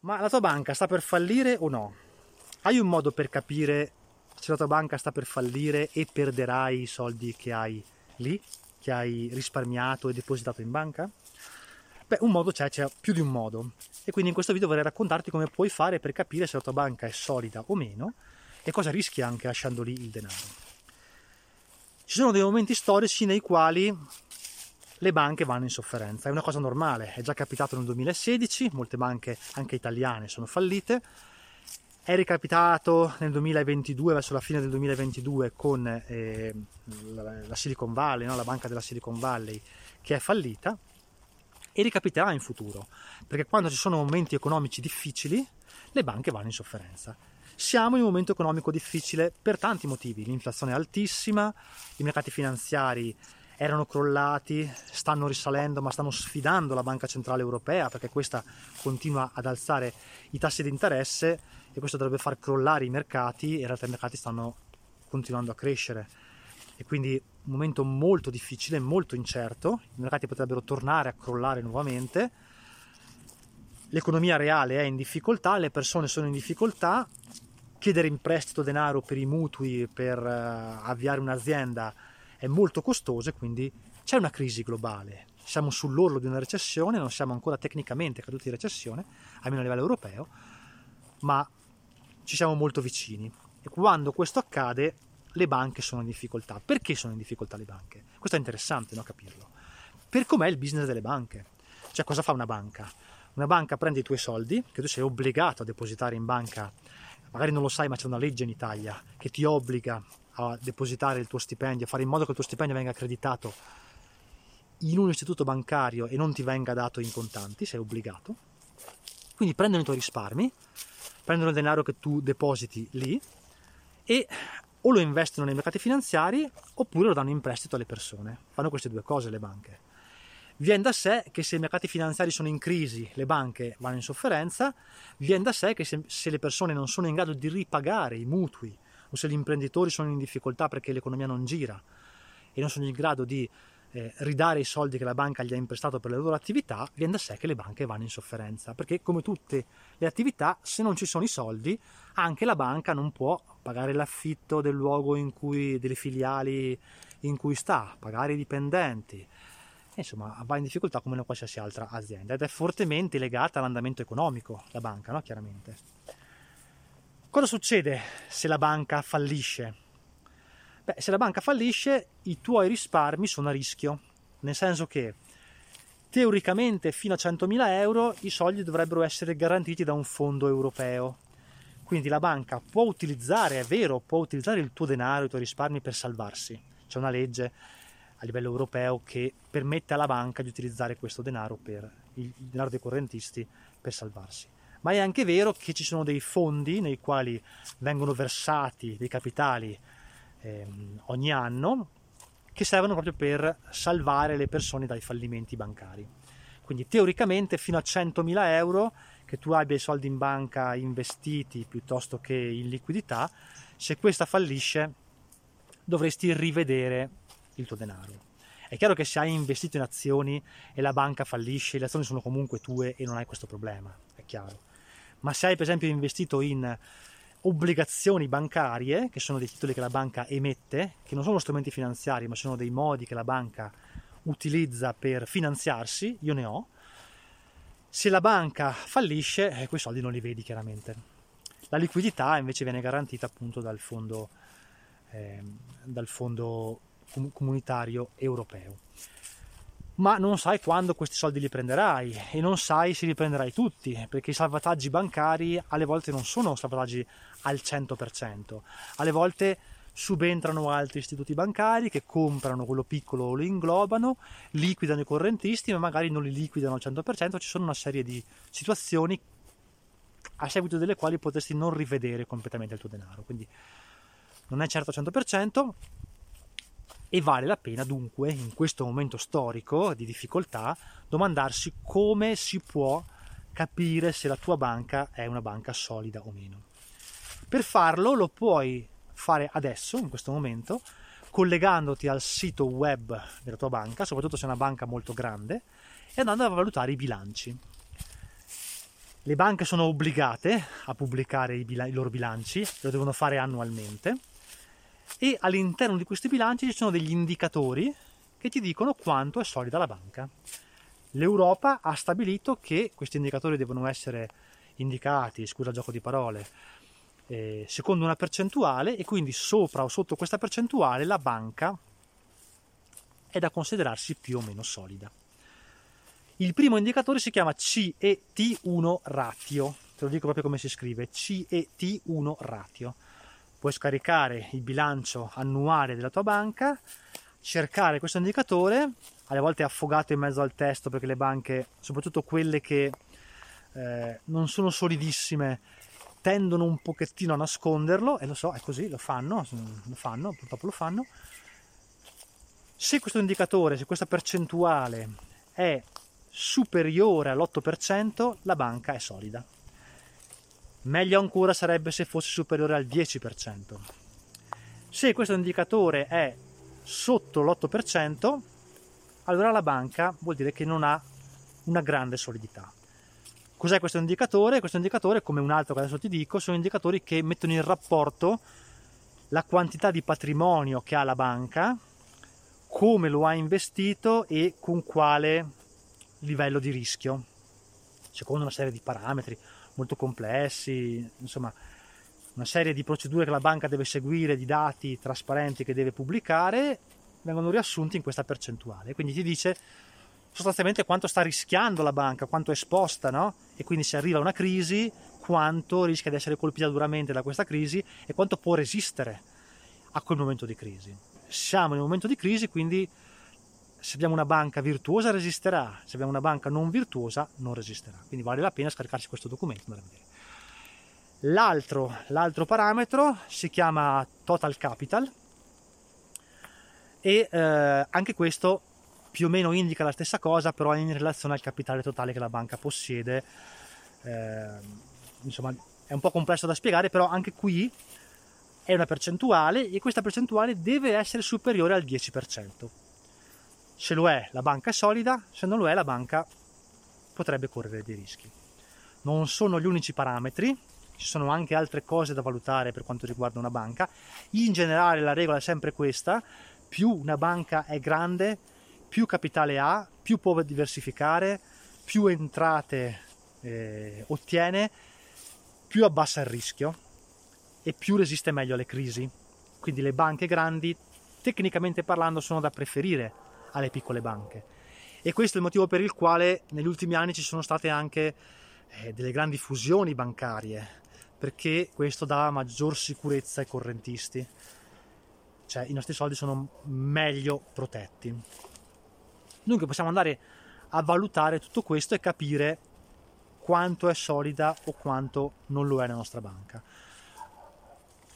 Ma la tua banca sta per fallire o no? Hai un modo per capire se la tua banca sta per fallire e perderai i soldi che hai lì, che hai risparmiato e depositato in banca? Beh, un modo c'è, c'è più di un modo. E quindi in questo video vorrei raccontarti come puoi fare per capire se la tua banca è solida o meno e cosa rischi anche lasciando lì il denaro. Ci sono dei momenti storici nei quali le banche vanno in sofferenza. È una cosa normale, è già capitato nel 2016, molte banche anche italiane sono fallite. È ricapitato nel 2022, verso la fine del 2022, con eh, la Silicon Valley, no? la banca della Silicon Valley, che è fallita, e ricapiterà in futuro, perché quando ci sono momenti economici difficili, le banche vanno in sofferenza. Siamo in un momento economico difficile per tanti motivi, l'inflazione è altissima, i mercati finanziari erano crollati, stanno risalendo, ma stanno sfidando la Banca Centrale Europea perché questa continua ad alzare i tassi di interesse e questo dovrebbe far crollare i mercati. E in realtà i mercati stanno continuando a crescere. E quindi un momento molto difficile, molto incerto, i mercati potrebbero tornare a crollare nuovamente, l'economia reale è in difficoltà, le persone sono in difficoltà, chiedere in prestito denaro per i mutui, per uh, avviare un'azienda è molto costoso e quindi c'è una crisi globale. Siamo sull'orlo di una recessione, non siamo ancora tecnicamente caduti in recessione, almeno a livello europeo, ma ci siamo molto vicini. E quando questo accade, le banche sono in difficoltà. Perché sono in difficoltà le banche? Questo è interessante no, capirlo. Per com'è il business delle banche. Cioè, cosa fa una banca? Una banca prende i tuoi soldi, che tu sei obbligato a depositare in banca, magari non lo sai, ma c'è una legge in Italia che ti obbliga a depositare il tuo stipendio, a fare in modo che il tuo stipendio venga accreditato in un istituto bancario e non ti venga dato in contanti, sei obbligato. Quindi prendono i tuoi risparmi, prendono il denaro che tu depositi lì e o lo investono nei mercati finanziari oppure lo danno in prestito alle persone. Fanno queste due cose le banche. Viene da sé che se i mercati finanziari sono in crisi, le banche vanno in sofferenza, viene da sé che se, se le persone non sono in grado di ripagare i mutui o se gli imprenditori sono in difficoltà perché l'economia non gira e non sono in grado di eh, ridare i soldi che la banca gli ha imprestato per le loro attività, viene da sé che le banche vanno in sofferenza, perché come tutte le attività, se non ci sono i soldi, anche la banca non può pagare l'affitto del luogo in cui, delle filiali in cui sta, pagare i dipendenti, insomma va in difficoltà come una qualsiasi altra azienda ed è fortemente legata all'andamento economico la banca, no? chiaramente. Cosa succede se la banca fallisce? Beh, se la banca fallisce, i tuoi risparmi sono a rischio, nel senso che teoricamente fino a 100.000 euro i soldi dovrebbero essere garantiti da un fondo europeo. Quindi la banca può utilizzare, è vero, può utilizzare il tuo denaro, i tuoi risparmi per salvarsi. C'è una legge a livello europeo che permette alla banca di utilizzare questo denaro per il denaro dei correntisti per salvarsi ma è anche vero che ci sono dei fondi nei quali vengono versati dei capitali ehm, ogni anno che servono proprio per salvare le persone dai fallimenti bancari. Quindi teoricamente fino a 100.000 euro che tu abbia i soldi in banca investiti piuttosto che in liquidità, se questa fallisce dovresti rivedere il tuo denaro. È chiaro che se hai investito in azioni e la banca fallisce, le azioni sono comunque tue e non hai questo problema, è chiaro. Ma se hai per esempio investito in obbligazioni bancarie, che sono dei titoli che la banca emette, che non sono strumenti finanziari, ma sono dei modi che la banca utilizza per finanziarsi, io ne ho, se la banca fallisce, eh, quei soldi non li vedi chiaramente. La liquidità invece viene garantita appunto dal fondo, eh, dal fondo comunitario europeo. Ma non sai quando questi soldi li prenderai e non sai se li prenderai tutti, perché i salvataggi bancari alle volte non sono salvataggi al 100%, alle volte subentrano altri istituti bancari che comprano quello piccolo o lo inglobano, liquidano i correntisti, ma magari non li liquidano al 100%, ci sono una serie di situazioni a seguito delle quali potresti non rivedere completamente il tuo denaro. Quindi non è certo al 100%, e vale la pena dunque in questo momento storico di difficoltà domandarsi come si può capire se la tua banca è una banca solida o meno. Per farlo lo puoi fare adesso, in questo momento, collegandoti al sito web della tua banca, soprattutto se è una banca molto grande, e andando a valutare i bilanci. Le banche sono obbligate a pubblicare i, bila- i loro bilanci, lo devono fare annualmente e all'interno di questi bilanci ci sono degli indicatori che ti dicono quanto è solida la banca. L'Europa ha stabilito che questi indicatori devono essere indicati, scusa il gioco di parole, eh, secondo una percentuale e quindi sopra o sotto questa percentuale la banca è da considerarsi più o meno solida. Il primo indicatore si chiama CET1 ratio, te lo dico proprio come si scrive, CET1 ratio. Puoi scaricare il bilancio annuale della tua banca, cercare questo indicatore, alle volte è affogato in mezzo al testo perché le banche, soprattutto quelle che eh, non sono solidissime, tendono un pochettino a nasconderlo e lo so, è così, lo fanno, lo fanno, purtroppo lo fanno. Se questo indicatore, se questa percentuale è superiore all'8%, la banca è solida. Meglio ancora sarebbe se fosse superiore al 10%. Se questo indicatore è sotto l'8%, allora la banca vuol dire che non ha una grande solidità. Cos'è questo indicatore? Questo indicatore, come un altro che adesso ti dico, sono indicatori che mettono in rapporto la quantità di patrimonio che ha la banca, come lo ha investito e con quale livello di rischio, secondo una serie di parametri molto complessi, insomma una serie di procedure che la banca deve seguire, di dati trasparenti che deve pubblicare, vengono riassunti in questa percentuale. Quindi ti dice sostanzialmente quanto sta rischiando la banca, quanto è esposta, no? E quindi se arriva una crisi, quanto rischia di essere colpita duramente da questa crisi e quanto può resistere a quel momento di crisi. Siamo in un momento di crisi, quindi se abbiamo una banca virtuosa resisterà, se abbiamo una banca non virtuosa non resisterà. Quindi vale la pena scaricarsi questo documento. L'altro, l'altro parametro si chiama total capital e eh, anche questo più o meno indica la stessa cosa, però in relazione al capitale totale che la banca possiede. Eh, insomma, è un po' complesso da spiegare, però anche qui è una percentuale e questa percentuale deve essere superiore al 10%. Se lo è, la banca è solida, se non lo è, la banca potrebbe correre dei rischi. Non sono gli unici parametri, ci sono anche altre cose da valutare per quanto riguarda una banca. In generale la regola è sempre questa, più una banca è grande, più capitale ha, più può diversificare, più entrate eh, ottiene, più abbassa il rischio e più resiste meglio alle crisi. Quindi le banche grandi, tecnicamente parlando, sono da preferire alle piccole banche. E questo è il motivo per il quale negli ultimi anni ci sono state anche eh, delle grandi fusioni bancarie, perché questo dà maggior sicurezza ai correntisti, cioè i nostri soldi sono meglio protetti. Dunque possiamo andare a valutare tutto questo e capire quanto è solida o quanto non lo è la nostra banca.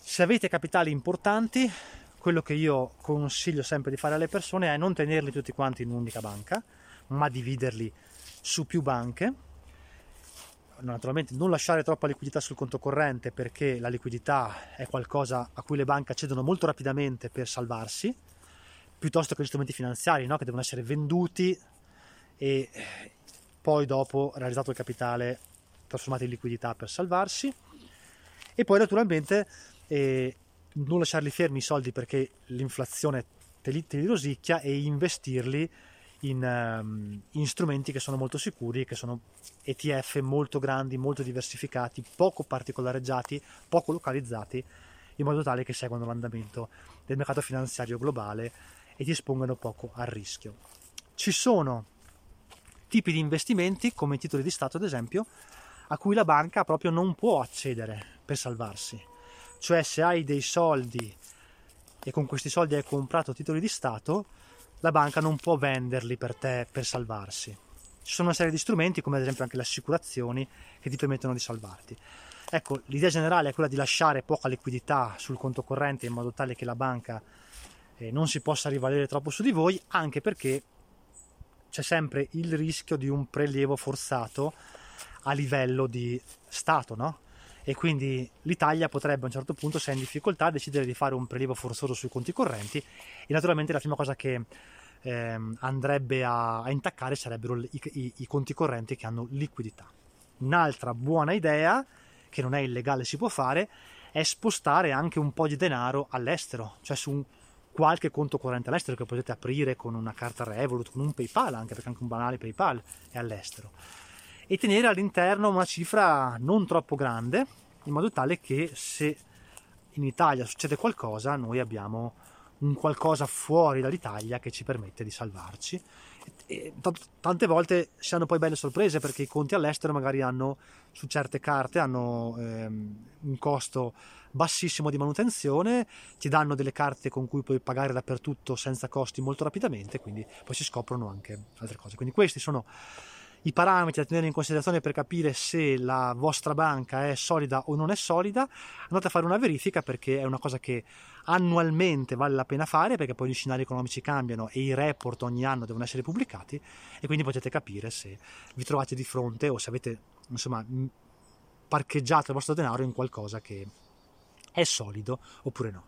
Se avete capitali importanti, quello che io consiglio sempre di fare alle persone è non tenerli tutti quanti in un'unica banca, ma dividerli su più banche. Naturalmente non lasciare troppa liquidità sul conto corrente perché la liquidità è qualcosa a cui le banche accedono molto rapidamente per salvarsi, piuttosto che gli strumenti finanziari no? che devono essere venduti e poi dopo realizzato il capitale trasformati in liquidità per salvarsi. E poi naturalmente eh, non lasciarli fermi i soldi perché l'inflazione te li, te li rosicchia e investirli in, um, in, strumenti che sono molto sicuri, che sono ETF molto grandi, molto diversificati, poco particolareggiati, poco localizzati, in modo tale che seguano l'andamento del mercato finanziario globale e ti espongano poco al rischio. Ci sono tipi di investimenti, come i titoli di Stato ad esempio, a cui la banca proprio non può accedere per salvarsi cioè se hai dei soldi e con questi soldi hai comprato titoli di Stato, la banca non può venderli per te per salvarsi. Ci sono una serie di strumenti, come ad esempio anche le assicurazioni, che ti permettono di salvarti. Ecco, l'idea generale è quella di lasciare poca liquidità sul conto corrente in modo tale che la banca eh, non si possa rivalere troppo su di voi, anche perché c'è sempre il rischio di un prelievo forzato a livello di Stato, no? E quindi l'Italia potrebbe a un certo punto, se è in difficoltà, decidere di fare un prelievo forzoso sui conti correnti e naturalmente la prima cosa che ehm, andrebbe a, a, intaccare sarebbero i, i, i conti correnti che hanno liquidità. Un'altra buona idea, che non è illegale, si può fare, è spostare anche un po' di denaro all'estero, cioè su un, qualche conto corrente all'estero che potete aprire con una carta Revolut, con un PayPal anche, perché anche un banale PayPal è all'estero. E tenere all'interno una cifra non troppo grande, in modo tale che se in Italia succede qualcosa, noi abbiamo un qualcosa fuori dall'Italia che ci permette di salvarci. E tante volte si hanno poi belle sorprese perché i conti all'estero magari hanno su certe carte hanno ehm, un costo bassissimo di manutenzione, ti danno delle carte con cui puoi pagare dappertutto senza costi molto rapidamente, quindi poi si scoprono anche altre cose. Quindi questi sono i parametri da tenere in considerazione per capire se la vostra banca è solida o non è solida, andate a fare una verifica perché è una cosa che annualmente vale la pena fare perché poi gli scenari economici cambiano e i report ogni anno devono essere pubblicati e quindi potete capire se vi trovate di fronte o se avete insomma parcheggiato il vostro denaro in qualcosa che è solido oppure no.